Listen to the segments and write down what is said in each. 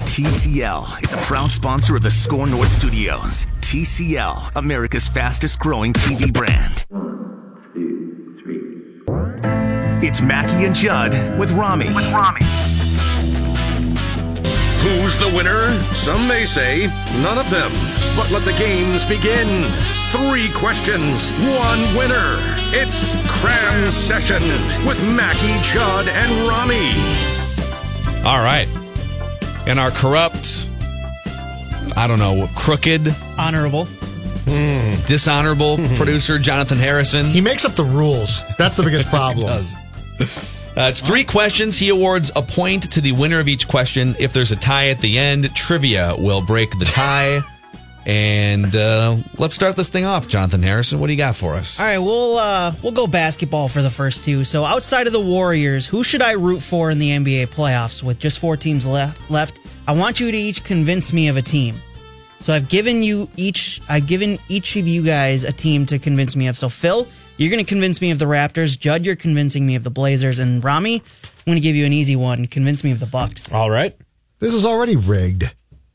TCL is a proud sponsor of the SKOR North Studios. TCL, America's fastest growing TV brand. One, two, three. It's Mackey and Judd with Rami. With Rami. Who's the winner? Some may say none of them. But let the games begin. Three questions, one winner. It's Cram Session with Mackey, Judd, and Rami. All right. And our corrupt, I don't know, crooked, honorable, mm, dishonorable producer, Jonathan Harrison. He makes up the rules. That's the biggest problem. does. Uh, it's three questions. He awards a point to the winner of each question. If there's a tie at the end, trivia will break the tie. And uh, let's start this thing off, Jonathan Harrison. What do you got for us? All right, we'll uh, we'll go basketball for the first two. So outside of the Warriors, who should I root for in the NBA playoffs with just four teams left? Left, I want you to each convince me of a team. So I've given you each I've given each of you guys a team to convince me of. So Phil, you're going to convince me of the Raptors. Judd, you're convincing me of the Blazers, and Rami, I'm going to give you an easy one. Convince me of the Bucks. All right. This is already rigged.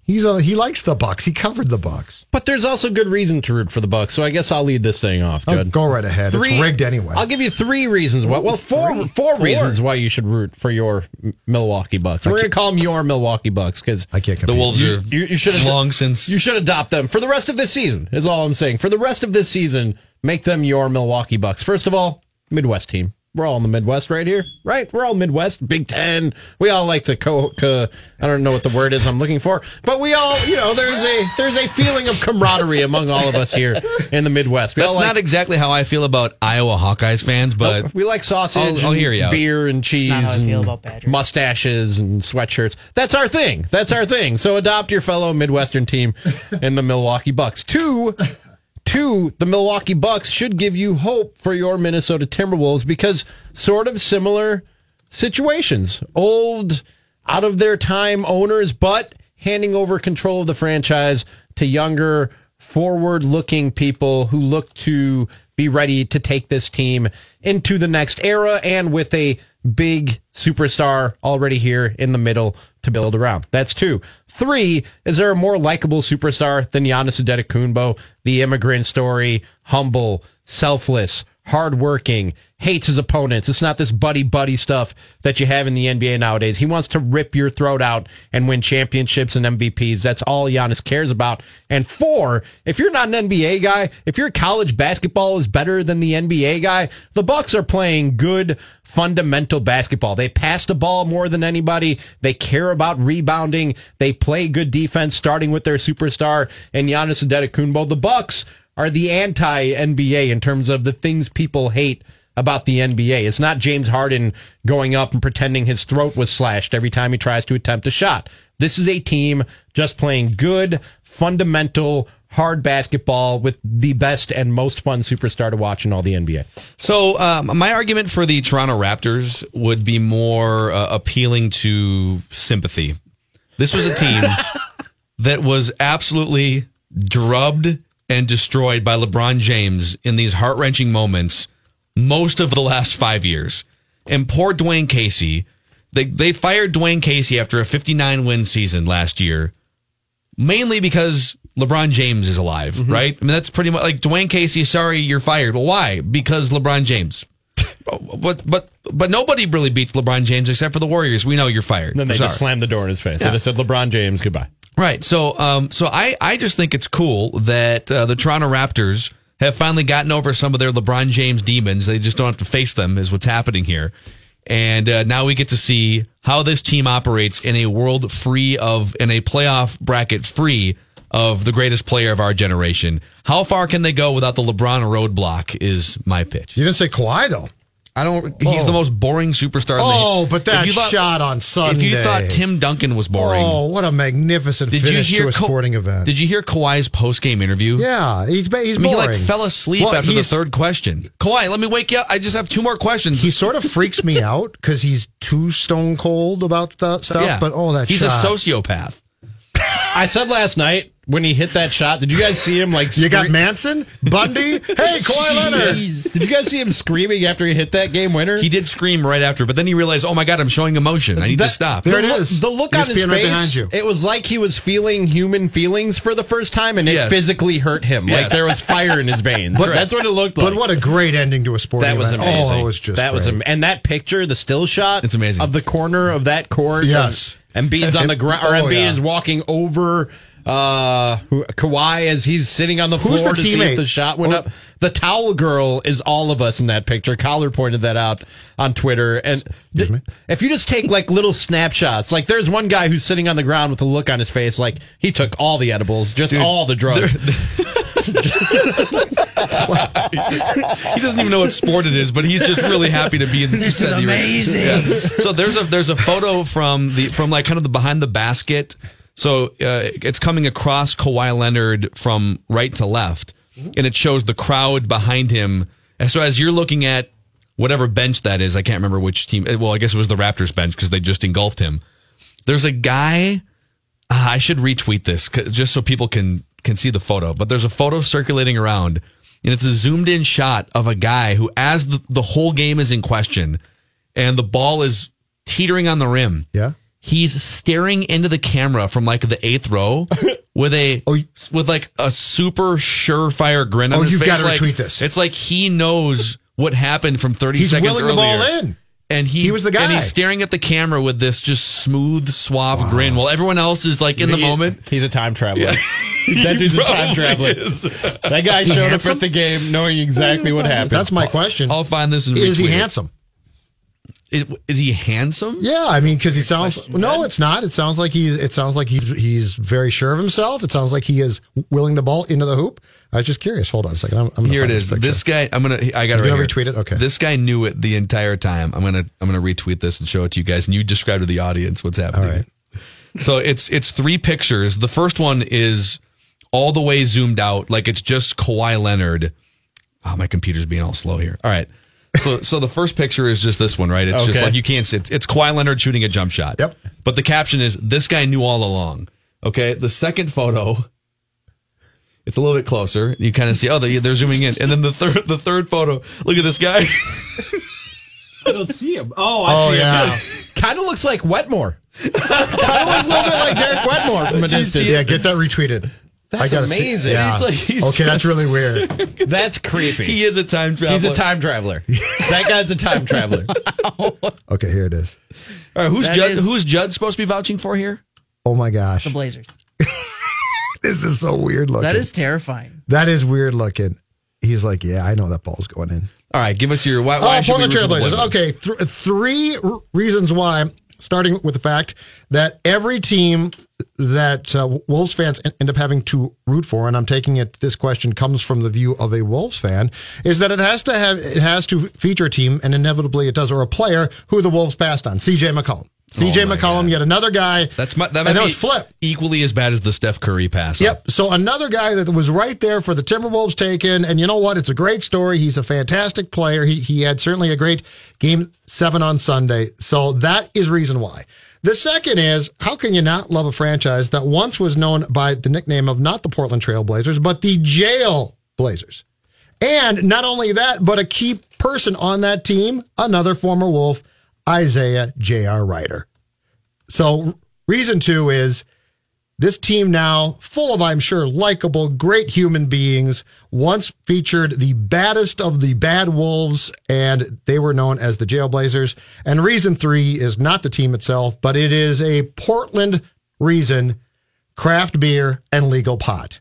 He's a, he likes the Bucks. He covered the Bucks. But there's also good reason to root for the Bucks, so I guess I'll lead this thing off, Oh, go right ahead. Three- it's rigged anyway. I'll give you three reasons why. Well, four four Four. reasons why you should root for your Milwaukee Bucks. We're going to call them your Milwaukee Bucks because I can't The. Wolves you, are you, you should have long since. you should adopt them for the rest of this season. Is all I'm saying. For the rest of this season, make them your Milwaukee Bucks. First of all, Midwest team. We're all in the Midwest right here, right? We're all Midwest, Big Ten. We all like to co. co I don't know what the word is I'm looking for, but we all, you know, there's a there's a feeling of camaraderie among all of us here in the Midwest. We That's like, not exactly how I feel about Iowa Hawkeyes fans, but we like sausage, I'll- I'll hear you out. beer and cheese, Not how I and feel about mustaches and sweatshirts. That's our thing. That's our thing. So adopt your fellow Midwestern team in the Milwaukee Bucks. Two, two, the Milwaukee Bucks should give you hope for your Minnesota Timberwolves because sort of similar situations. Old, out of their time owners, but handing over control of the franchise to younger, forward looking people who look to be ready to take this team into the next era and with a big superstar already here in the middle to build around. That's two. Three, is there a more likable superstar than Giannis Antetokounmpo? The immigrant story, humble, selfless, hardworking, hates his opponents. It's not this buddy buddy stuff that you have in the NBA nowadays. He wants to rip your throat out and win championships and MVPs. That's all Giannis cares about. And four, if you're not an NBA guy, if your college basketball is better than the NBA guy, the Bucks are playing good fundamental basketball. They pass the ball more than anybody. They care about rebounding. They play good defense starting with their superstar and Giannis Antetokounmpo. The Bucks are the anti NBA in terms of the things people hate about the NBA. It's not James Harden going up and pretending his throat was slashed every time he tries to attempt a shot. This is a team just playing good, fundamental, hard basketball with the best and most fun superstar to watch in all the NBA. So, um, my argument for the Toronto Raptors would be more uh, appealing to sympathy. This was a team that was absolutely drubbed and destroyed by LeBron James in these heart wrenching moments most of the last five years. And poor Dwayne Casey, they, they fired Dwayne Casey after a 59 win season last year mainly because LeBron James is alive, mm-hmm. right? I mean, that's pretty much like Dwayne Casey. Sorry, you're fired. Well, why? Because LeBron James. but but but nobody really beats LeBron James except for the Warriors. We know you're fired. then they just slammed the door in his face. Yeah. They just said, LeBron James, goodbye. Right. So, um, so I, I just think it's cool that uh, the Toronto Raptors have finally gotten over some of their LeBron James demons. They just don't have to face them, is what's happening here. And uh, now we get to see how this team operates in a world free of, in a playoff bracket free of the greatest player of our generation. How far can they go without the LeBron roadblock? Is my pitch. You didn't say Kawhi though. I don't. He's Oh. the most boring superstar. in the- Oh, but that you thought- shot on Sunday. If you thought Tim Duncan was boring, Oh, what a magnificent did you hear to a Ka- sporting event. Did you hear Kawhi's post game interview? yeah, he's ba- he's I mean, boring. he like fell asleep Well, after the third question. Kawhi, let me wake you up. I just have two more questions. He sort of freaks me out because he's too stone cold about the stuff. yeah, But oh, that he's shot. a sociopath. I said last night when he hit that shot, did you guys see him like You got Manson, Bundy. hey, Kawhi Leonard. Did you guys see him screaming after he hit that game winner? He did scream right after, but then he realized, oh my god, I'm showing emotion. I need to stop. There the it look, is. The look You're on his peeing right face, behind you. it was like he was feeling human feelings for the first time, and it Yes. physically hurt him. Like there was fire in his veins. But- That's what it looked like. But what a great ending to a sport. that was event. amazing. Oh, it was just that was great. am- and that picture, the still shot, It's amazing. of the corner of that court. Yes. and Embiid's on the ground, or Oh, Embiid yeah. is walking over. Uh, Kawhi as he's sitting on the Who's floor the to see if the shot went Oh. up. The towel girl is all of us in that picture. Collar pointed that out on Twitter. And th- if you just take like little snapshots, like there's one guy who's sitting on the ground with a look on his face, like he took all the edibles, just all the drugs. he doesn't even know what sport it is, but he's just really happy to be in This is amazing. Yeah. So there's a there's a photo from the from like kind of the behind the basket. So uh, it's coming across Kawhi Leonard from right to left, and it shows the crowd behind him. And so as you're looking at whatever bench that is, I can't remember which team. Well, I guess it was the Raptors bench because they just engulfed him. There's a guy. ah, I should retweet this just so people can can see the photo. But there's a photo circulating around, and it's a zoomed in shot of a guy who, as the, the whole game is in question, and the ball is teetering on the rim. Yeah. He's staring into the camera from like the eighth row with a Oh, with like a super surefire grin on Oh, his you've face. gotta like, retweet this. It's like he knows what happened from 30 He's seconds willing the ball in. And he, He was the guy. And he's staring at the camera with this just smooth, suave grin while everyone else is like in the moment. He's a time traveler. that dude's a time traveler. is. That guy Is he showed up at the game knowing exactly what happened. That's my question. I'll find this and Is he retweet it. handsome? It- Is he handsome? Yeah, I mean, because he sounds. No, it's not. It sounds like he's. It sounds like he's. He's very sure of himself. It sounds like he is willing the ball into the hoop. I was just curious. Hold on a second. I'm, I'm Here it is. find is. picture. This guy, I'm gonna. I got it right retweet it? Okay. This guy knew it the entire time. I'm gonna. I'm gonna retweet this and show it to you guys, and you describe to the audience what's happening. All right. So it's it's three pictures. The first one is all the way zoomed out, like it's just Kawhi Leonard. Oh, my computer's being all slow here. All right. So so the first picture is just this one, right? It's just like you can't see. It's, it's Kawhi Leonard shooting a jump shot. Yep. But the caption is this guy knew all along. Okay. The second photo. It's a little bit closer. You kind of see, oh, they're, they're zooming in, and then the third, the third photo. Look at this guy. I don't see him. Oh, I Oh see yeah, him. Kind of looks like Wetmore. kind of looks a little bit like Derek Wetmore from a distance. yeah. Get that retweeted. That's I gotta see- amazing. yeah. It's like he's okay, that's really weird. That's creepy. he is a time traveler. He's a time traveler. that guy's a time traveler. Okay, here it is. All right, who's That Judd? is- Who's Judd supposed to be vouching for here? Oh my gosh, The Blazers. this is so weird looking. That is terrifying. that is weird looking. He's like, yeah, I know that ball's going in. All right, give us your why. why Oh, should Portland root the Trailblazers. Blazers? Okay, th- three r- reasons why. Starting with the fact that every team that uh, Wolves fans end up having to root for, and I'm taking it. This question comes from the view of a Wolves fan, is that it has to have it has to feature a team, and inevitably it does, or a player who the Wolves passed on. C.J. McCollum. C.J. Oh McCollum, God. yet another guy. That's my, that and might that be was flip. equally as bad as the Steph Curry pass. Yep. So another guy that was right there for the Timberwolves taken, and you know what? It's a great story. He's a fantastic player. He he had certainly a great game seven on Sunday. So that is reason why. The second is how can you not love a franchise that once was known by the nickname of not the Portland Trail Blazers, but the Jail Blazers? And not only that, but a key person on that team, another former Wolf, Isaiah J.R. Rider. So reason two is This team now, full of, I'm sure, likable, great human beings, once featured the baddest of the bad wolves, and they were known as the Jailblazers. And reason three is not the team itself, but it is a Portland reason craft beer and legal pot.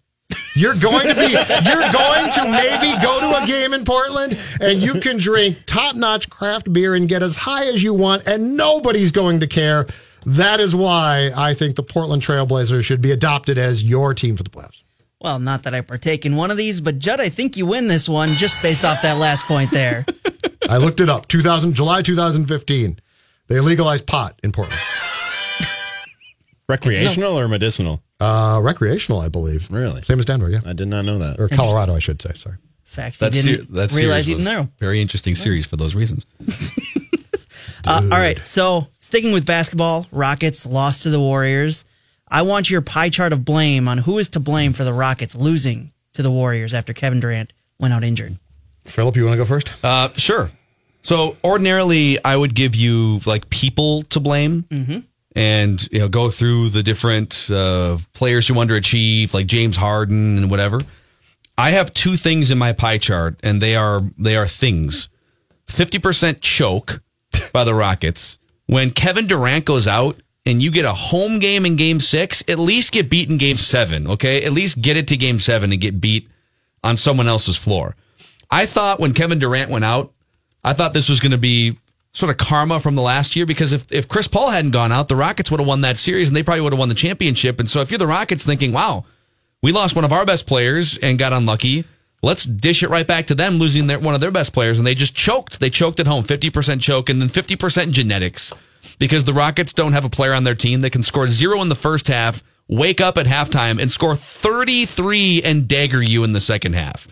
You're going to be, you're going to maybe go to a game in Portland and you can drink top notch craft beer and get as high as you want, and nobody's going to care. That is why I think the Portland Trailblazers should be adopted as your team for the playoffs. Well, not that I partake in one of these, but Judd, I think you win this one just based off that last point there. I looked it up. 2000 July 2015. They legalized pot in Portland. Recreational or medicinal? Uh, recreational, I believe. Really? Same as Denver, yeah. I did not know that. Or Colorado, I should say. Sorry. Facts That's you didn't that realize series you didn't know. very interesting series for those reasons. Uh, all right, so sticking with basketball, Rockets lost to the Warriors. I want your pie chart of blame on who is to blame for the Rockets losing to the Warriors after Kevin Durant went out injured. Philip, you want to go first? Uh, sure. So ordinarily, I would give you like people to blame, and you know go through the different uh, players who underachieve, like James Harden and whatever. I have two things in my pie chart, and they are they are things. Fifty percent choke by the Rockets when Kevin Durant goes out. And you get a home game in game six, at least get beat in game seven, okay? At least get it to game seven and get beat on someone else's floor. I thought when Kevin Durant went out, I thought this was going to be sort of karma from the last year because if, if Chris Paul hadn't gone out, the Rockets would have won that series and they probably would have won the championship. And so if you're the Rockets thinking, wow, we lost one of our best players and got unlucky, let's dish it right back to them losing their, one of their best players. And they just choked. They choked at home, 50% choke and then 50% genetics because the Rockets don't have a player on their team that can score zero in the first half, wake up at halftime and score 33 and dagger you in the second half.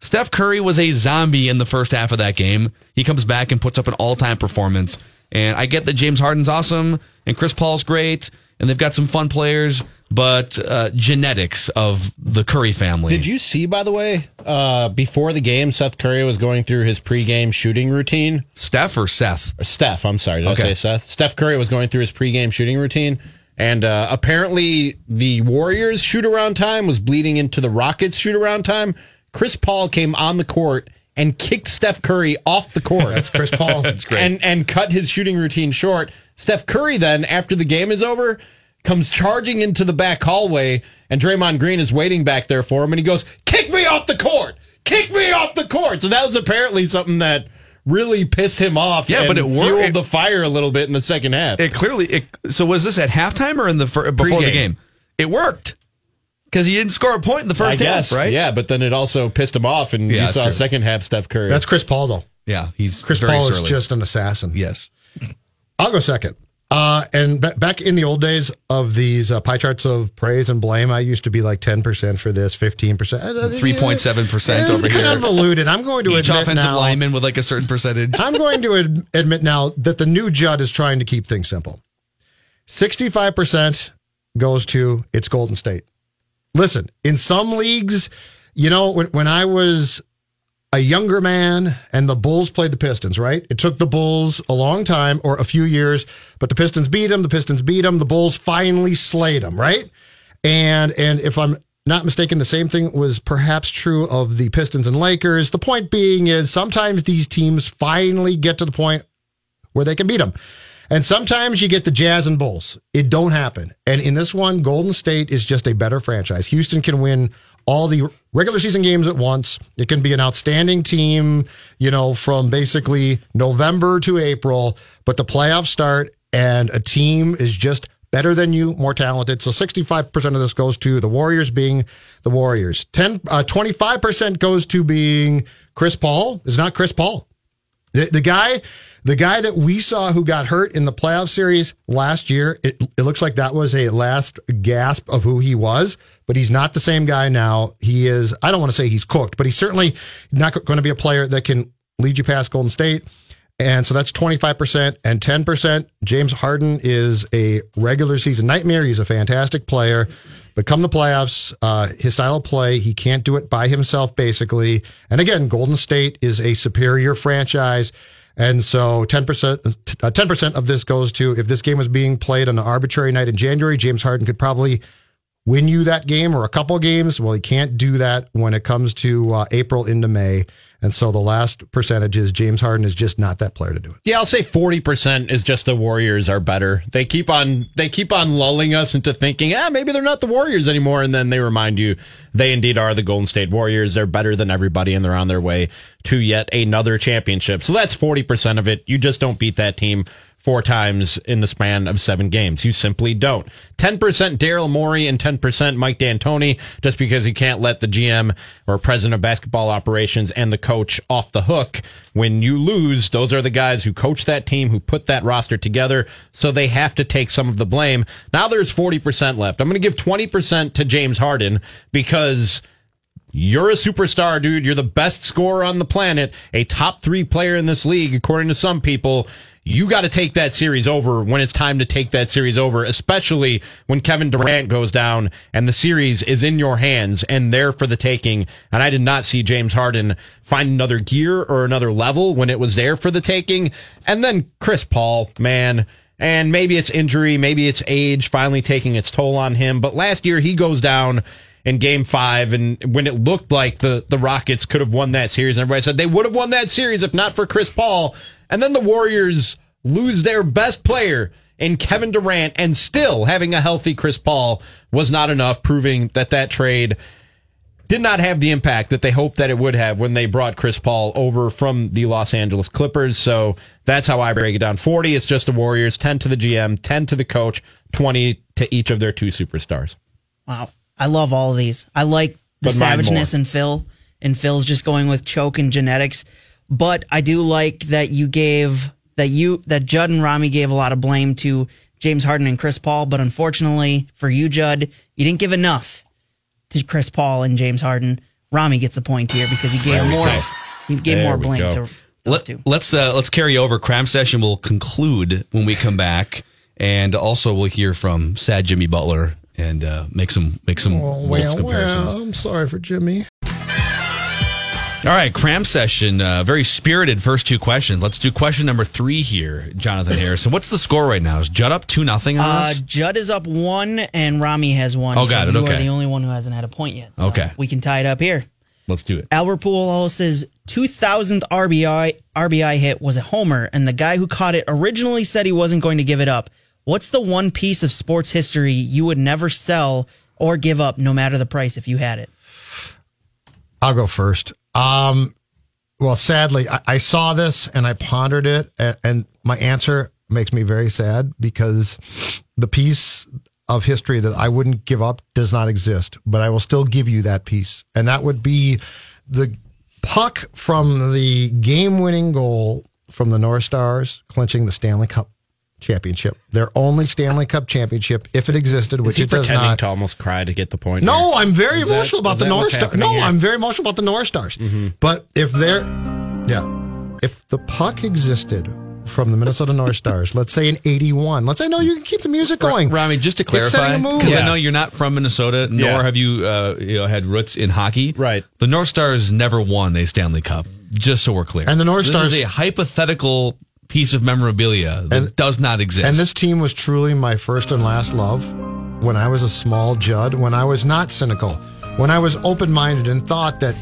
Steph Curry was a zombie in the first half of that game. He comes back and puts up an all time performance. And I get that James Harden's awesome and Chris Paul's great and they've got some fun players, but uh, genetics of the Curry family. Did you see, by the way, uh, before the game, Seth Curry was going through his pregame shooting routine? Steph or Seth? Or Steph, I'm sorry. Did I Okay. say Seth? Steph Curry was going through his pregame shooting routine. And uh, apparently, the Warriors' shoot around time was bleeding into the Rockets' shoot around time. Chris Paul came on the court and kicked Steph Curry off the court. That's Chris Paul. That's great. and and cut his shooting routine short. Steph Curry then, after the game is over, comes charging into the back hallway, and Draymond Green is waiting back there for him, and he goes, "Kick me off the court! Kick me off the court!" So that was apparently something that really pissed him off. Yeah, and but it worked. fueled It- the fire a little bit in the second half. It clearly. It, so was this at halftime or in the fir- before the Pre-game. game? It worked because he didn't score a point in the I first guess, half, right? Yeah, but then it also pissed him off, and Yeah, you saw true. second half Steph Curry. That's Chris Paul, though. Yeah, he's Chris very Paul is just an assassin. yes. I'll go second. Uh, and ba- back in the old days of these uh, pie charts of praise and blame, I used to be like 10% for this, 15%. Uh, 3.7% over Kind here. of alluded. I'm going to Each admit offensive now, lineman with like a certain percentage. I'm going to ad- admit now that the new Judd is trying to keep things simple. 65% goes to it's Golden State. Listen, in some leagues, you know, when, when I was a younger man and the Bulls played the Pistons, right? It took the Bulls a long time or a few years, but the Pistons beat them. The Pistons beat them. The Bulls finally slayed them, right? And and if I'm not mistaken, the same thing was perhaps true of the Pistons and Lakers. The point being is sometimes these teams finally get to the point where they can beat them. And sometimes you get the Jazz and Bulls. It don't happen. And in this one, Golden State is just a better franchise. Houston can win all the regular season games at once. It can be an outstanding team, you know, from basically November to April, but the playoffs start and a team is just better than you, more talented. So 65% of this goes to the Warriors being the Warriors. 10 uh, 25% goes to being Chris Paul. Is not Chris Paul. The, the guy, the guy that we saw who got hurt in the playoff series last year, it, it looks like that was a last gasp of who he was, but he's not the same guy now. He is, I don't want to say he's cooked, but he's certainly not going to be a player that can lead you past Golden State. And so that's 25% and 10%. James Harden is a regular season nightmare. He's a fantastic player. But come the playoffs, uh, his style of play, he can't do it by himself, basically. And again, Golden State is a superior franchise. And so 10%, uh, 10% of this goes to if this game was being played on an arbitrary night in January, James Harden could probably win you that game or a couple games. Well, he can't do that when it comes to uh, April into May. And so the last percentage is James Harden is just not that player to do it. Yeah, I'll say 40% is just the Warriors are better. They keep on they keep on lulling us into thinking, "Ah, maybe they're not the Warriors anymore." And then they remind you they indeed are the Golden State Warriors. They're better than everybody and they're on their way to yet another championship. So that's 40% of it. You just don't beat that team four times in the span of seven games. You simply don't. 10% Daryl Morey and 10% Mike D'Antoni, just because you can't let the GM or president of basketball operations and the coach off the hook. When you lose, those are the guys who coach that team, who put that roster together. So they have to take some of the blame. Now there's 40% left. I'm going to give 20% to James Harden because you're a superstar, dude. You're the best scorer on the planet, a top three player in this league, according to some people. You got to take that series over when it's time to take that series over, especially when Kevin Durant goes down and the series is in your hands and there for the taking. And I did not see James Harden find another gear or another level when it was there for the taking. And then Chris Paul, man. And maybe it's injury, maybe it's age finally taking its toll on him. But last year he goes down in game five and when it looked like the, the Rockets could have won that series and everybody said they would have won that series if not for Chris Paul. And then the Warriors lose their best player in Kevin Durant and still having a healthy Chris Paul was not enough, proving that that trade did not have the impact that they hoped that it would have when they brought Chris Paul over from the Los Angeles Clippers. So that's how I break it down. 40, it's just the Warriors, 10 to the GM, 10 to the coach, 20 to each of their two superstars. Wow. I love all of these. I like the But savageness in Phil, and Phil's just going with choke and genetics. But I do like that you gave that you that Judd and Rami gave a lot of blame to James Harden and Chris Paul. But unfortunately for you, Judd, you didn't give enough to Chris Paul and James Harden. Rami gets the point here because he gave more. go. He gave There more blame go. to those Let, two. let's uh, let's carry over. Cram session will conclude when we come back, and also we'll hear from sad Jimmy Butler and uh, make some make some Oh, well, comparisons. well, I'm sorry for Jimmy. All right, cram session. Uh, very spirited first two questions. Let's do question number three here, Jonathan Harrison. What's the score right now? Is Judd up two nothing on Uh, us? Judd is up one, and Rami has one. Oh, so got it. You Okay. are the only one who hasn't had a point yet. So Okay. we can tie it up here. Let's do it. Albert Pujols' 2000th RBI RBI hit was a homer, and the guy who caught it originally said he wasn't going to give it up. What's the one piece of sports history you would never sell or give up, no matter the price, if you had it? I'll go first. Um, well, sadly, I, I saw this and I pondered it, and, and my answer makes me very sad because the piece of history that I wouldn't give up does not exist, but I will still give you that piece, and that would be the puck from the game-winning goal from the North Stars clinching the Stanley Cup championship, their only Stanley Cup championship, if it existed, Is which he it does pretending not. to almost cry to get the point? No, here? I'm very Is that- emotional about the North what's Stars. No, here? I'm very emotional about the North Stars. But if they're, yeah, if the puck existed from the Minnesota North Stars, let's say in '81, let's say no, you can keep the music going. Rami, just to It's setting clarify, a mood. because I know you're not from Minnesota, nor Yeah. have you, uh, you know, had roots in hockey. Right. The North Stars never won a Stanley Cup. Just so we're clear. And the North this Stars- is a hypothetical piece of memorabilia that And- does not exist. And this team was truly my first and last love when I was a small Judd, when I was not cynical, when I was open minded and thought that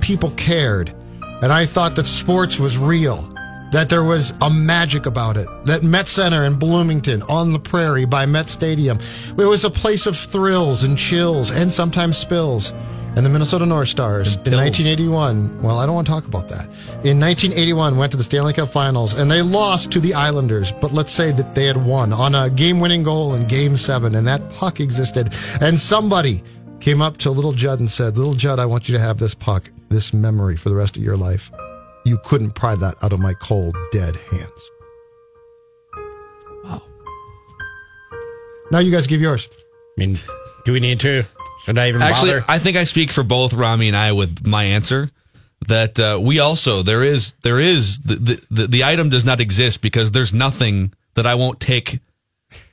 people cared. And I thought that sports was real, that there was a magic about it, that Met Center in Bloomington on the prairie by Met Stadium, it was a place of thrills and chills and sometimes spills. And the Minnesota North Stars in 1981, well, I don't want to talk about that. In 1981, went to the Stanley Cup Finals and they lost to the Islanders. But let's say that they had won on a game-winning goal in Game Seven, and that puck existed. And somebody came up to Little Judd and said, "Little Judd, I want you to have this puck, this memory for the rest of your life." You couldn't pry that out of my cold, dead hands. Wow. Now you guys give yours. I mean, do we need to? Should I even Actually, bother? I think I speak for both Rami and I with my answer. That uh, we also there is there is the, the the the item does not exist because there's nothing that I won't take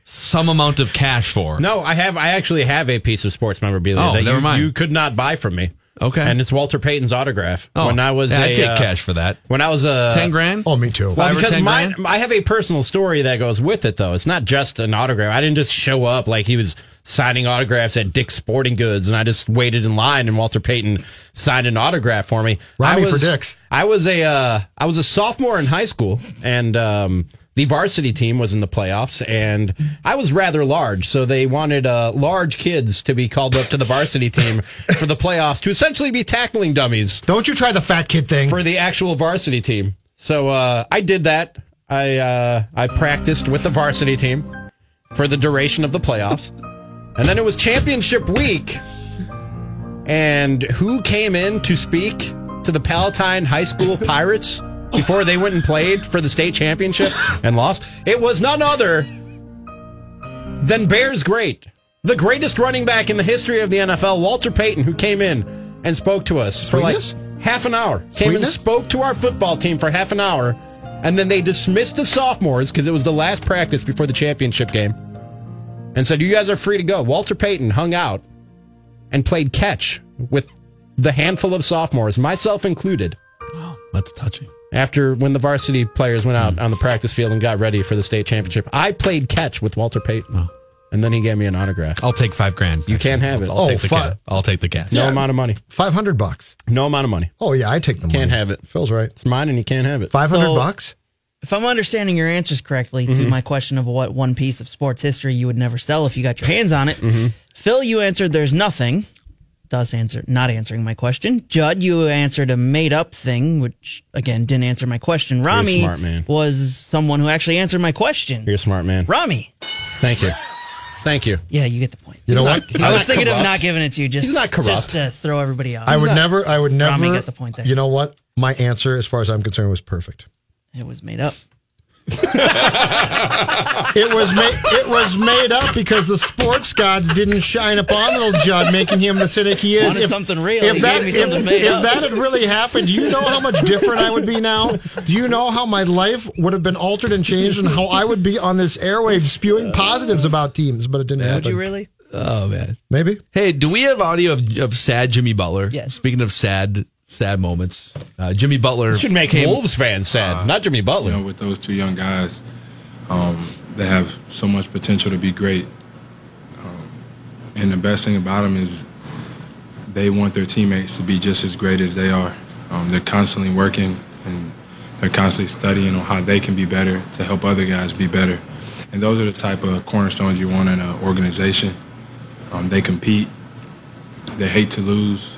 some amount of cash for. No, I have. I actually have a piece of sports memorabilia Oh, that never you, mind. you could not buy from me. Okay. and it's Walter Payton's autograph. Oh, when I was yeah, a, I'd take uh, cash for that. When I was a Ten grand. Oh, me too. Well, Five because 10 my, grand? I have a personal story that goes with it, though. It's not just an autograph. I didn't just show up like he was signing autographs at Dick's Sporting Goods, and I just waited in line, and Walter Payton signed an autograph for me. Was, for Dick's. I was a uh, I was a sophomore in high school, and um, the varsity team was in the playoffs, and I was rather large, so they wanted uh, large kids to be called up to the varsity team for the playoffs to essentially be tackling dummies Don't you try the fat kid thing. for the actual varsity team. So uh, I did that. I uh, I practiced with the varsity team for the duration of the playoffs, and then it was championship week. And who came in to speak to the Palatine High School Pirates before they went and played for the state championship and lost? It was none other than Bears great, the greatest running back in the history of the NFL, Walter Payton, who came in and spoke to us for like half an hour. Came and spoke to our football team for half an hour, and then they dismissed the sophomores because it was the last practice before the championship game, and said, "You guys are free to go." Walter Payton hung out and played catch with the handful of sophomores, myself included. Oh, that's touching. After when the varsity players went out hmm. on the practice field and got ready for the state championship, I played catch with Walter Payton, and then he gave me an autograph. I'll take five grand. You can't have it. I'll Oh, take the fi- cash. I'll take the cash. No Yeah. amount of money. 500 bucks. No amount of money. Oh, yeah, I take the money. Can't have it. Phil's right. It's mine, and you can't have it. 500 So- bucks? If I'm understanding your answers correctly to mm-hmm. my question of what one piece of sports history you would never sell if you got your hands on it, mm-hmm. Phil, you answered there's nothing. Thus, answer not answering my question. Judd, you answered a made up thing, which again didn't answer my question. Rami smart was someone who actually answered my question. You're a smart man. Rami, Thank you. Thank you. yeah, you get the point. You know not- what? I was not thinking of not giving it to you, just He's not corrupt. just to throw everybody out. I would never, I would never. Rami got the point there. You know what? My answer, as far as I'm concerned, was perfect. It was made up. It was made. It was made up because the sports gods didn't shine upon little Judd, making him the cynic he is. Wanted something real. If that, gave me something if, made if up. that had really happened, do you know how much different I would be now? Do you know how my life would have been altered and changed, and how I would be on this airwave spewing positives about teams? But it didn't happen. Would you really? Oh man. Maybe. Hey, do we have audio of, of sad Jimmy Butler? Yes. Speaking of sad, sad moments, uh, Jimmy Butler Should make came- Wolves fans sad, not Jimmy Butler. You know, with those two young guys, um, they have so much potential to be great. Um, and the best thing about them is they want their teammates to be just as great as they are. Um, they're constantly working and they're constantly studying on how they can be better to help other guys be better. And those are the type of cornerstones you want in an organization. Um, they compete. They hate to lose.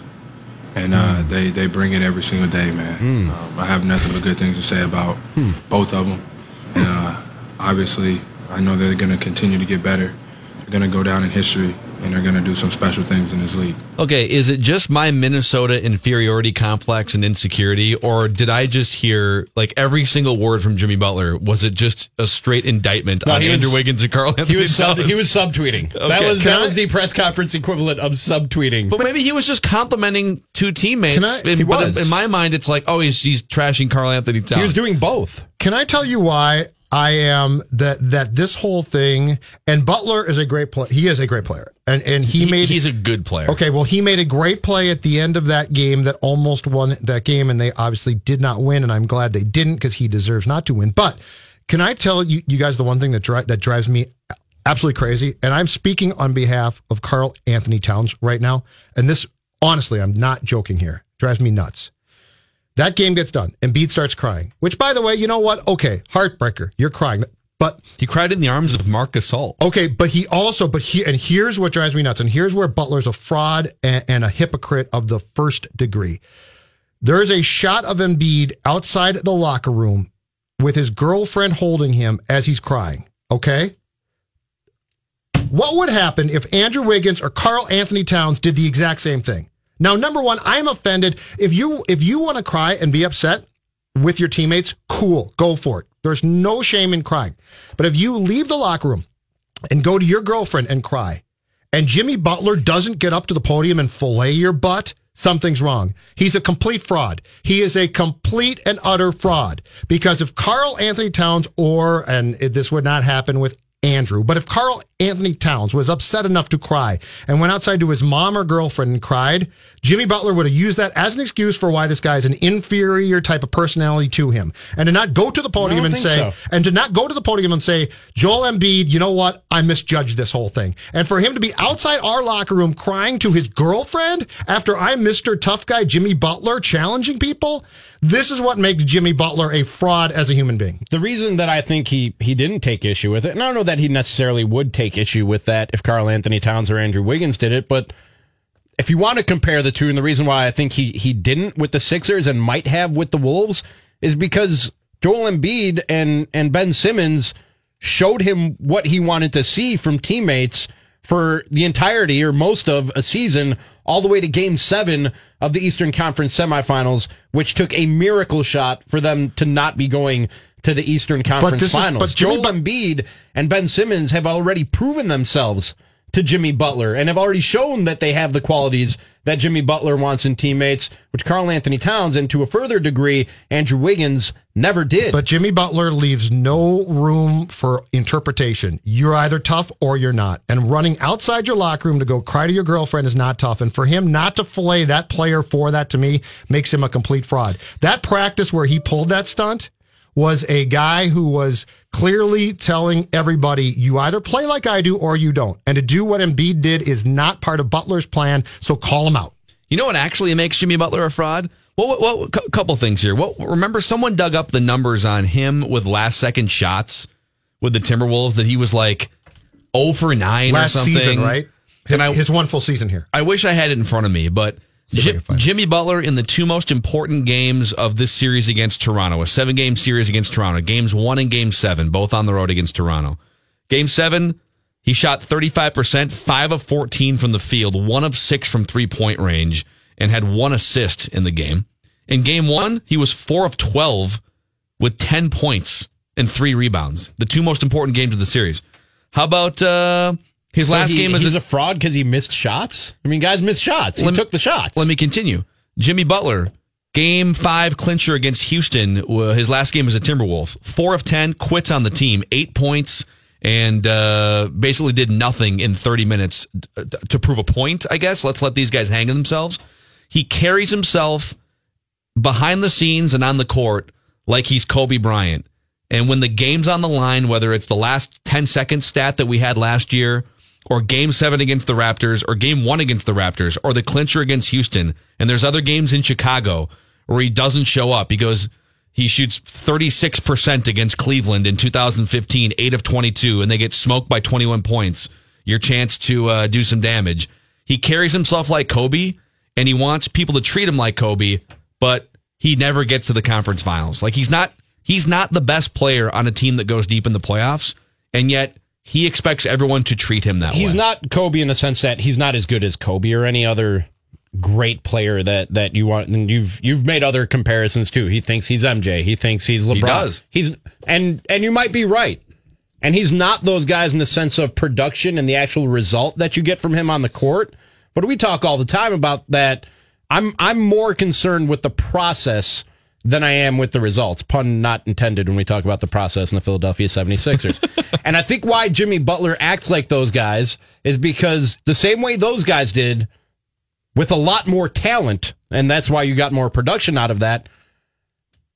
And uh, they, they bring it every single day, man. Um, I have nothing but good things to say about both of them. And uh, obviously, I know they're going to continue to get better. They're going to go down in history, and they're going to do some special things in this league. Okay, is it just my Minnesota inferiority complex and insecurity, or did I just hear like every single word from Jimmy Butler? Was it just a straight indictment No, on he was- Andrew Wiggins and Karl Anthony He was sub, Towns? he was subtweeting. That was Can that I- was the press conference equivalent of subtweeting. But maybe he was just complimenting two teammates. Can I- And- He but was. in my mind, it's like, oh, he's, he's trashing Karl Anthony Towns. he was doing both. Can I tell you why I am that that this whole thing and Butler is a great player. He is a great player, and and he, He- made he's a good player. Okay, well, he made a great play at the end of that game that almost won that game, and they obviously did not win. And I'm glad they didn't because he deserves not to win. But can I tell you, you guys, the one thing that dri- that drives me absolutely crazy, and I'm speaking on behalf of Karl Anthony Towns right now, and this honestly, I'm not joking here, drives me nuts. That game gets done, and Embiid starts crying. Which, by the way, you know what? Okay, heartbreaker. You're crying, but He cried in the arms of Marcus Gasol. Okay, but he also, but he, and here's what drives me nuts, and here's where Butler's a fraud and, and a hypocrite of the first degree. There is a shot of Embiid outside the locker room with his girlfriend holding him as he's crying. Okay. What would happen if Andrew Wiggins or Karl Anthony Towns did the exact same thing? Now, number one, I'm offended. If you if you want to cry and be upset with your teammates, cool, go for it. There's no shame in crying. But if you leave the locker room and go to your girlfriend and cry, and Jimmy Butler doesn't get up to the podium and fillet your butt, something's wrong. He's a complete fraud. He is a complete and utter fraud. Because if Karl Anthony Towns or, and this would not happen with Andrew. But if Karl Anthony Towns was upset enough to cry and went outside to his mom or girlfriend and cried, Jimmy Butler would have used that as an excuse for why this guy is an inferior type of personality to him. And to not go to the podium and say, so. and to not go to the podium and say, Joel Embiid, you know what? I misjudged this whole thing. And for him to be outside our locker room crying to his girlfriend after I'm Mr. Tough Guy Jimmy Butler challenging people, this is what makes Jimmy Butler a fraud as a human being. The reason that I think he he didn't take issue with it, and I don't know that he necessarily would take issue with that if Karl Anthony Towns or Andrew Wiggins did it, but if you want to compare the two, and the reason why I think he he didn't with the Sixers and might have with the Wolves is because Joel Embiid and and Ben Simmons showed him what he wanted to see from teammates for the entirety or most of a season, all the way to game seven of the Eastern Conference semifinals, which took a miracle shot for them to not be going to the Eastern Conference is- finals. but Jimmy Joel But- Embiid and Ben Simmons have already proven themselves to Jimmy Butler and have already shown that they have the qualities that Jimmy Butler wants in teammates, which Karl Anthony Towns and to a further degree, Andrew Wiggins never did. But Jimmy Butler leaves no room for interpretation. You're either tough or you're not. And running outside your locker room to go cry to your girlfriend is not tough. And for him not to fillet that player for that to me makes him a complete fraud. That practice where he pulled that stunt was a guy who was clearly telling everybody, you either play like I do or you don't. And to do what Embiid did is not part of Butler's plan. So call him out. You know what actually makes Jimmy Butler a fraud? Well, what, what, cou- couple things here. Well, remember someone dug up the numbers on him with last second shots with the Timberwolves that he was like 0 for 9 Last or something. season, right? His, And I- his one full season here. I wish I had it in front of me, but See if I Ji- can find it. Jimmy Butler in the two most important games of this series against Toronto, a seven game series against Toronto, games one and game seven, both on the road against Toronto. Game seven, he shot 35%, five of 14 from the field, one of six from three point range, and had one assist in the game. In game one, he was four of 12 with 10 points and three rebounds, the two most important games of the series. How about uh, his So last he- game as he's a fraud because he missed shots. I mean, guys missed shots. He me- took the shots. Let me continue. Jimmy Butler, game five clincher against Houston. His last game as a Timberwolf. Four of 10, quits on the team, eight points, and uh, basically did nothing in 30 minutes uh, to prove a point, I guess. Let's let these guys hang themselves. He carries himself behind the scenes and on the court like he's Kobe Bryant. And when the game's on the line, whether it's the last 10 second stat that we had last year, or game seven against the Raptors, or game one against the Raptors, or the clincher against Houston, and there's other games in Chicago where he doesn't show up. He goes, he shoots 36% against Cleveland in 2015, 8 of 22, and they get smoked by 21 points. Your chance to uh, do some damage. He carries himself like Kobe, and he wants people to treat him like Kobe, but he never gets to the conference finals. Like he's not he's not the best player on a team that goes deep in the playoffs, and yet he expects everyone to treat him that he's way. He's not Kobe in the sense that he's not as good as Kobe or any other great player that that you want. And you've you've made other comparisons too. He thinks he's MJ. He thinks he's LeBron. He does. He's and and you might be right. And he's not those guys in the sense of production and the actual result that you get from him on the court. But we talk all the time about that. I'm I'm more concerned with the process than I am with the results. Pun not intended when we talk about the process in the Philadelphia 76ers. and I think why Jimmy Butler acts like those guys is because the same way those guys did with a lot more talent, and that's why you got more production out of that.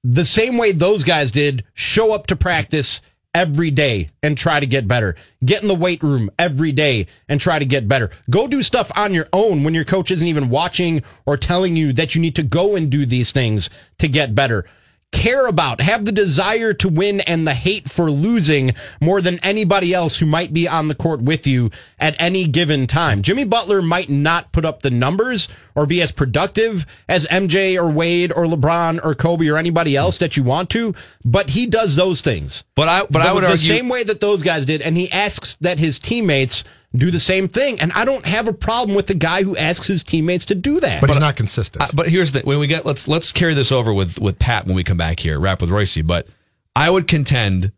The same way those guys did, show up to practice every day and try to get better. Get in the weight room every day and try to get better. Go do stuff on your own when your coach isn't even watching or telling you that you need to go and do these things to get better. Care about, have the desire to win and the hate for losing more than anybody else who might be on the court with you at any given time. Jimmy Butler might not put up the numbers or be as productive as MJ or Wade or LeBron or Kobe or anybody else that you want to, but he does those things. But I but I would the argue the same way that those guys did, and he asks that his teammates do the same thing. And I don't have a problem with the guy who asks his teammates to do that. But, he's not consistent. Uh, but here's the when we get let's let's carry this over with with Pat when we come back here. Wrap with Royce, but I would contend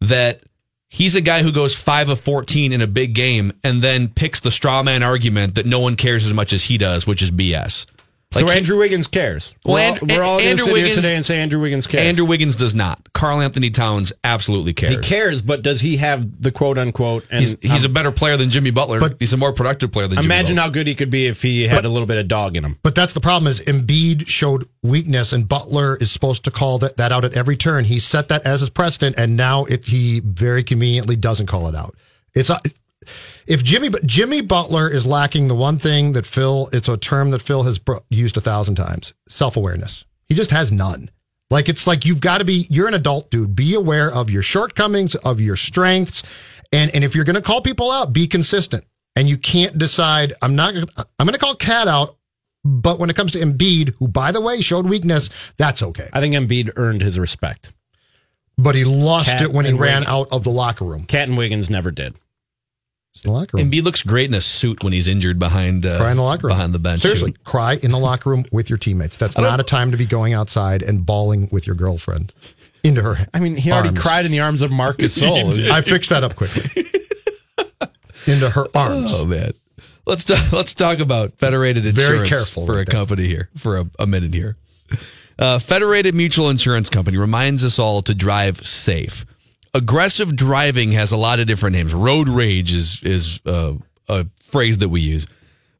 that he's a guy who goes five of fourteen in a big game and then picks the straw man argument that no one cares as much as he does, which is BS. Like so he- Andrew Wiggins cares. Well, we're all, And- we're all going to Andrew sit Wiggins- here today and say Andrew Wiggins cares. Andrew Wiggins does not. Karl Anthony Towns absolutely cares. he cares, but does he have the quote unquote? And He's, he's a um, better player than Jimmy Butler. But- he's a more productive player than Jimmy imagine how good he could be if he had a little bit of dog in him. But that's the problem is Embiid showed weakness and Butler is supposed to call that, that out at every turn. He set that as his precedent and now it, he very conveniently doesn't call it out. It's uh, if Jimmy Jimmy Butler is lacking the one thing that Phil it's a term that Phil has bro- used a thousand times self-awareness. He just has none. Like it's like you've got to be you're an adult dude. Be aware of your shortcomings, of your strengths, and and if you're going to call people out, be consistent. And you can't decide I'm not I'm going to call Cat out, but when it comes to Embiid, who by the way showed weakness, that's okay. I think Embiid earned his respect. But he lost Cat it when he ran Wiggins. out of the locker room. Cat and Wiggins never did. It's the locker room. Embiid looks great in a suit when he's injured behind uh, Cry in the locker room. behind the bench. Seriously, too. cry in the locker room with your teammates. That's don't- a time to be going outside and bawling with your girlfriend into her. I mean, he already cried in the arms of Marcus Sol. I fixed that up quickly. into her arms. Oh man, let's talk, let's talk about Federated insurance Very Insurance careful for with a that. company here for a, a minute here. Uh, Federated Mutual Insurance Company reminds us all to drive safe. Aggressive driving has a lot of different names. Road rage is is uh, a phrase that we use,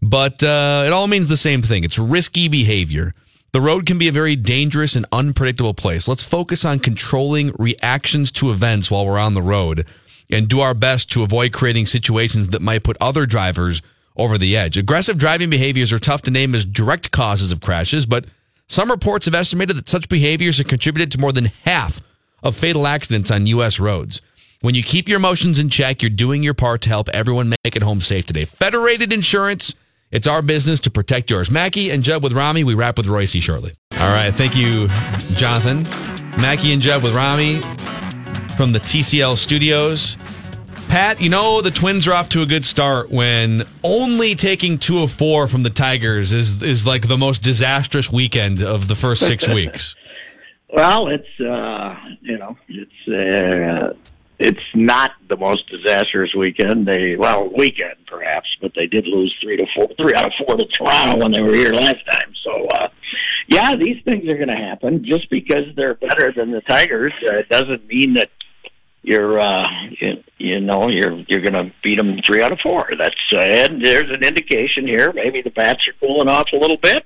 but uh, it all means the same thing. It's risky behavior. The road can be a very dangerous and unpredictable place. Let's focus on controlling reactions to events while we're on the road and do our best to avoid creating situations that might put other drivers over the edge. Aggressive driving behaviors are tough to name as direct causes of crashes, but some reports have estimated that such behaviors have contributed to more than half of fatal accidents on U.S. roads. When you keep your emotions in check, you're doing your part to help everyone make it home safe today. Federated Insurance, it's our business to protect yours. Mackey and Judd with Rami. We wrap with Reusse shortly. All right. Thank you, Jonathan. Mackey and Judd with Rami from the TCL studios. Pat, you know the Twins are off to a good start when only taking two of four from the Tigers is is like the most disastrous weekend of the first six weeks. Well, it's uh, you know, it's uh, it's not the most disastrous weekend. They well, weekend perhaps, but they did lose three to four, three out of four to Toronto when they were here last time. So, uh, yeah, these things are going to happen. Just because they're better than the Tigers uh, doesn't mean that you're uh, you, you know you're you're going to beat them three out of four. That's uh, and there's an indication here. Maybe the bats are cooling off a little bit.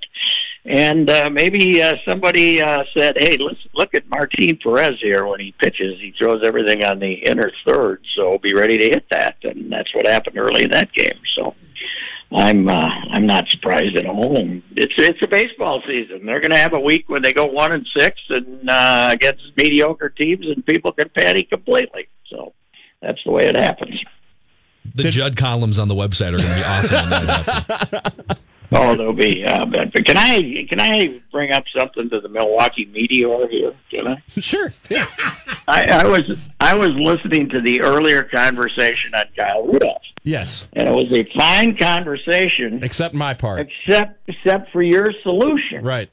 And uh, maybe uh, somebody uh, said, "Hey, let's look at Martin Perez here when he pitches. He throws everything on the inner third, so be ready to hit that." And that's what happened early in that game. So I'm uh, I'm not surprised at all. And it's it's a baseball season. They're going to have a week when they go one and six and uh, against mediocre teams, and people can panic completely. So that's the way it happens. The Judd columns on the website are going to be awesome. Oh, there'll be. Uh, but, but can I can I bring up something to the Milwaukee meteor here? Can I? Sure. Yeah. I, I was I was listening to the earlier conversation on Kyle Rudolph, Yes. and it was a fine conversation, Except my part. except except for your solution. Right.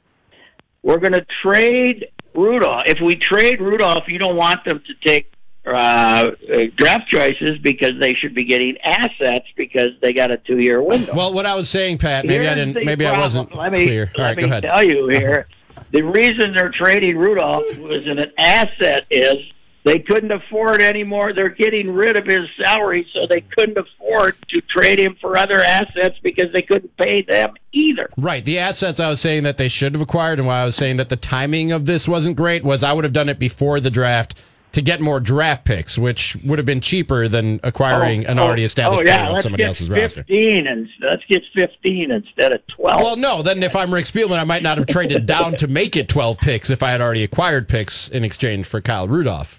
We're going to trade Rudolph. If we trade Rudolph, you don't want them to take uh, draft choices because they should be getting assets because they got a two year window. Well, what I was saying, Pat, maybe I didn't. Maybe I wasn't let me, clear. All let right, me go ahead. tell you here. The reason they're trading Rudolph was an asset is they couldn't afford anymore. They're getting rid of his salary, so they couldn't afford to trade him for other assets because they couldn't pay them either. Right. The assets I was saying that they should have acquired, and why I was saying that the timing of this wasn't great was I would have done it before the draft to get more draft picks, which would have been cheaper than acquiring an already established oh, yeah, player on let's somebody else's roster. fifteen and let's get fifteen instead of twelve. Well, no. Then if I'm Rick Spielman, I might not have traded down to make it 12 picks if I had already acquired picks in exchange for Kyle Rudolph.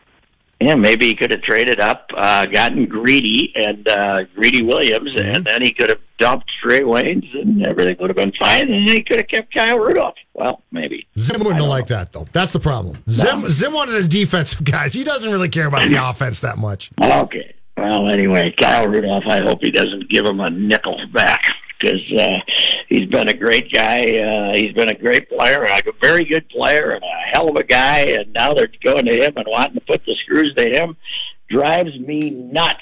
Yeah, maybe he could have traded up, uh, gotten greedy and uh, greedy Williams, Mm-hmm. and then he could have dumped Trae Waynes, and everything would have been fine, and he could have kept Kyle Rudolph. Well, maybe. Zim wouldn't have liked that though. That's the problem. Zim Zim wanted his defensive guys. He doesn't really care about the offense that much. Okay. Well, anyway, Kyle Rudolph. I hope he doesn't give him a nickel back because uh, he's been a great guy. Uh, he's been a great player, a very good player, and a hell of a guy. And now they're going to him and wanting to put the screws to him. Drives me nuts.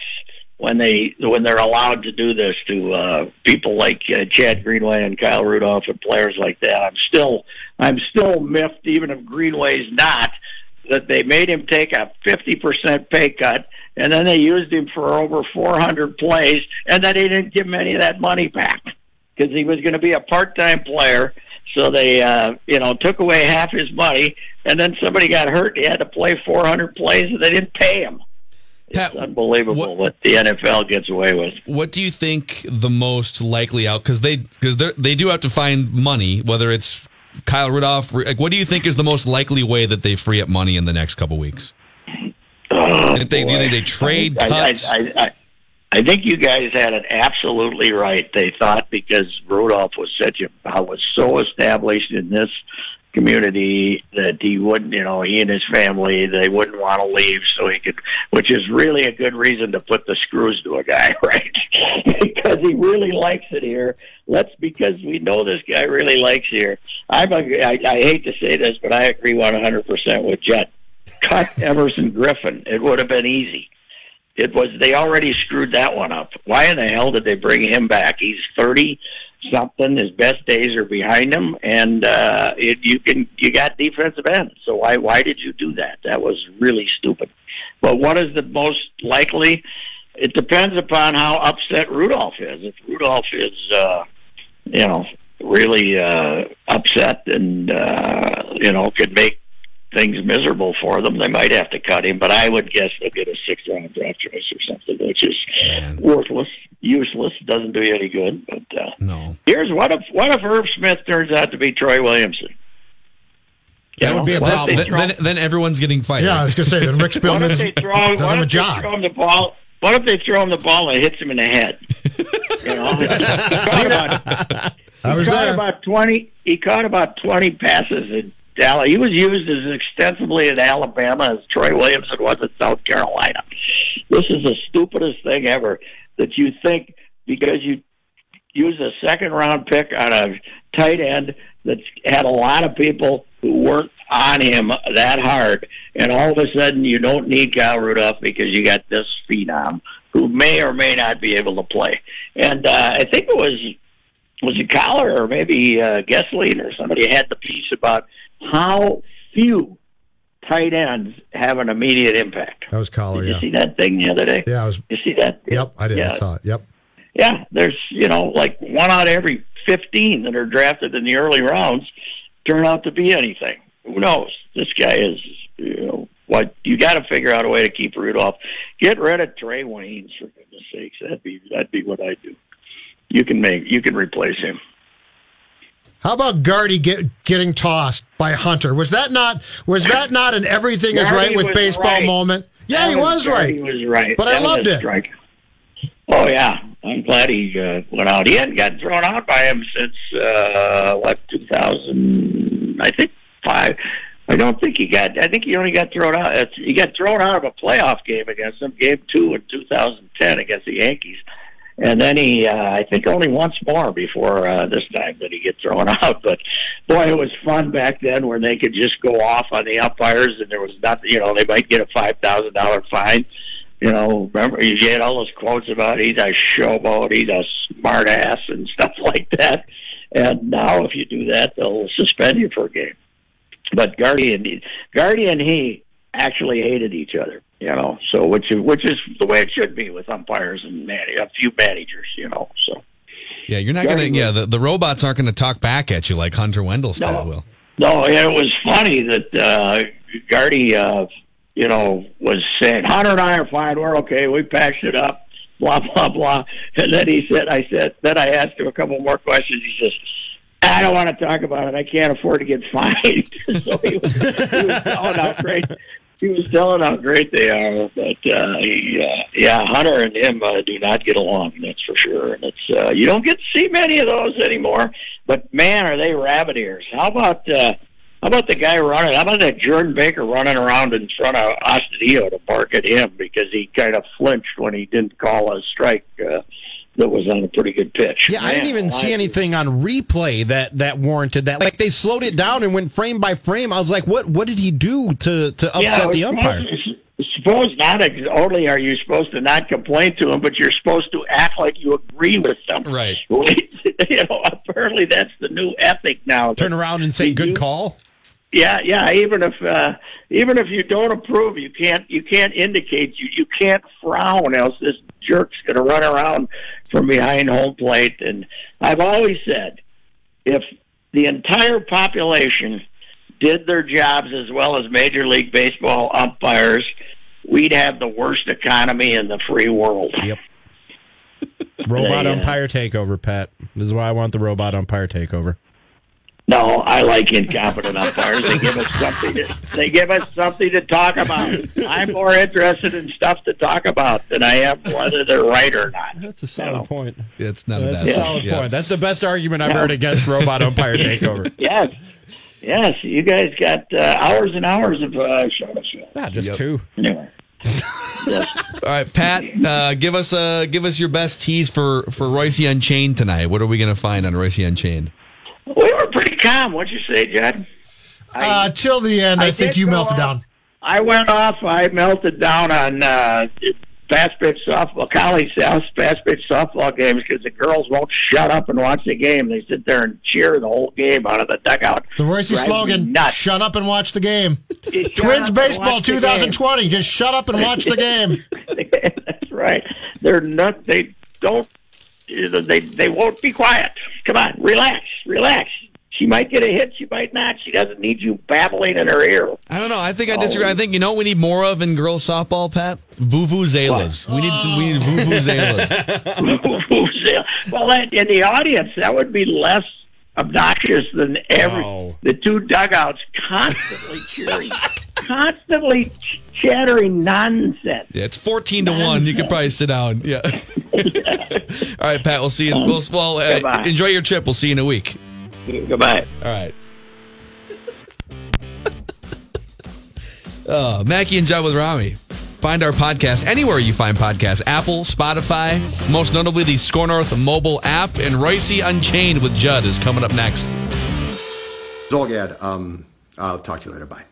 when they when they're allowed to do this to uh, people like uh, Chad Greenway and Kyle Rudolph and players like that. I'm still I'm still miffed, even if Greenway's not, that they made him take a 50% pay cut and then they used him for over 400 plays, and then they didn't give him any of that money back because he was going to be a part-time player. So they, uh, you know, took away half his money, and then somebody got hurt. He had to play 400 plays, and they didn't pay him. It's unbelievable what, what, the NFL gets away with. What do you think the most likely out? Because they because they do have to find money, whether it's Kyle Rudolph. Like, what do you think is the most likely way that they free up money in the next couple weeks? Oh, they, do you think they trade I, cuts? I, I, I, I think you guys had it absolutely right. They thought because Rudolph was such a was so established in this community that he wouldn't, you know, he and his family, they wouldn't want to leave so he could, which is really a good reason to put the screws to a guy, right? because he really likes it here. Let's, because we know this guy really likes here. I'm a, I, I hate to say this, but I agree 100% with Jet. Cut Everson Griffen. It would have been easy. It was, they already screwed that one up. Why in the hell did they bring him back? He's 30 something. His best days are behind him, and uh, it, you can you got defensive ends. So why why did you do that? That was really stupid. But what is the most likely? It depends upon how upset Rudolph is. If Rudolph is, uh, you know, really uh, upset and uh, you know could make things miserable for them, they might have to cut him. But I would guess they'll get a sixth round draft choice or something, which is Man. worthless, useless, doesn't do you any good. But uh, no. Here's what if what if Irv Smith turns out to be Troy Williamson? You that know, would be a problem. Then, then, then, everyone's getting fired. Yeah, I was going to say, then Rick Spielman does him a job. Throw him the ball, what if they throw him the ball and it hits him in the head? You know, he caught about, I was he caught about twenty. He caught about twenty passes in Dallas. He was used as extensively in Alabama as Troy Williamson was in South Carolina. This is the stupidest thing ever that you think because you use a second round pick on a tight end that's had a lot of people who weren't on him that hard, and all of a sudden you don't need Kyle Rudolph because you got this phenom who may or may not be able to play. And uh, I think it was was it Collar or maybe uh, Goessling or somebody had the piece about how few tight ends have an immediate impact. That was Collar. Did you yeah. see that thing the other day? Yeah, I was. You see that? Yep, I did. Yeah. I saw it. Yep. Yeah, there's you know like one out of every fifteen that are drafted in the early rounds turn out to be anything. Who knows? This guy is you know what you got to figure out a way to keep Rudolph. Get rid of Trae Waynes for goodness sakes. That'd be that'd be what I do. You can make you can replace him. How about Gardy get, getting tossed by Hunter? Was that not was that not an everything is right with baseball right. moment? Yeah, he was right. He was right. But I That was loved it. Strike. Oh yeah, I'm glad he uh, went out. He hadn't gotten thrown out by him since uh, what 2000? I think five. I don't think he got. I think he only got thrown out. He got thrown out of a playoff game against them, game two in 2010 against the Yankees, and then he. Uh, I think only once more before uh, this time did he get thrown out. But boy, it was fun back then when they could just go off on the umpires, and there was nothing. You know, they might get a five thousand dollar fine. You know, remember you had all those quotes about he's a showboat, he's a smart ass, and stuff like that. And now, if you do that, they'll suspend you for a game. But Gardy and he actually hated each other. You know, so which is which is the way it should be with umpires and man, a few managers. You know, so Yeah, you're not going to. Yeah, the, the robots aren't going to talk back at you like Hunter Wendelstedt will. No, it was funny that uh, Gardy, uh, you know, was saying Hunter and I are fine. We're okay. We patched it up. Blah blah blah. And then he said, "I said." Then I asked him a couple more questions. He says, "I don't want to talk about it. I can't afford to get fined." so he was, he was telling how great he was telling how great they are. But uh, he, uh, yeah, Hunter and him uh, do not get along. That's for sure. And it's uh, you don't get to see many of those anymore. But man, are they rabbit ears? How about uh, how about the guy running? How about that Jordan Baker running around in front of Austin Astudillo to bark at him because he kind of flinched when he didn't call a strike uh, that was on a pretty good pitch. Yeah, I didn't Man, even see anything on replay that that warranted that. Like they slowed it down and went frame by frame. I was like, what what did he do to to upset Yeah, the umpire? suppose not only are you supposed to not complain to them, but you're supposed to act like you agree with them. Right. you know, apparently that's the new ethic now. Turn around and say, "Good call." Yeah, yeah. Even if uh, even if you don't approve, you can't you can't indicate you you can't frown, else this jerk's going to run around from behind home plate. And I've always said, if the entire population did their jobs as well as Major League Baseball umpires, we'd have the worst economy in the free world. Yep. Robot umpire takeover, Pat. This is why I want the robot umpire takeover. No, I like incompetent umpires. They give us something. To, they give us something to talk about. I'm more interested in stuff to talk about than I am whether they're right or not. That's a solid point. It's not That's a a solid Yeah. point. That's the best argument I've Yeah. heard against robot umpire takeover. Yes, yes. You guys got uh, hours and hours of uh, show to show. Yeah, just Yep. two. Anyway, All right, Pat, uh, give us uh, give us your best tease for for Reusse Unchained tonight. What are we going to find on Reusse Unchained? We were pretty calm. What'd you say, Judd? Uh, till the end, I, I think you melted off. down. I went off. I melted down on uh, fast pitch softball, college south fast pitch softball games because the girls won't shut up and watch the game. They sit there and cheer the whole game out of the dugout. The Reusse Drives slogan: nuts. "Shut up and watch the game." Twins baseball watch the game. 2020. Just shut up and watch the game. That's right. They're not. They don't. They they won't be quiet. Come on, relax, relax. She might get a hit. She might not. She doesn't need you babbling in her ear. I don't know. I think I oh. disagree. I think you know what we need more of in girls softball, Pat. Vuvuzelas. We need some. We need vuvuzelas. well, in the audience, that would be less obnoxious than every the two dugouts constantly cheering, constantly ch- chattering nonsense. Yeah, it's fourteen to one. You could probably sit down. Yeah. All right, Pat. We'll see you. We'll, well uh, enjoy your trip. We'll see you in a week. Goodbye. All right. uh, Mackey and John with Rami. Find our podcast anywhere you find podcasts Apple, Spotify, most notably the SKOR North mobile app, and Reusse Unchained with Judd is coming up next. Zulgad, um, I'll talk to you later. Bye.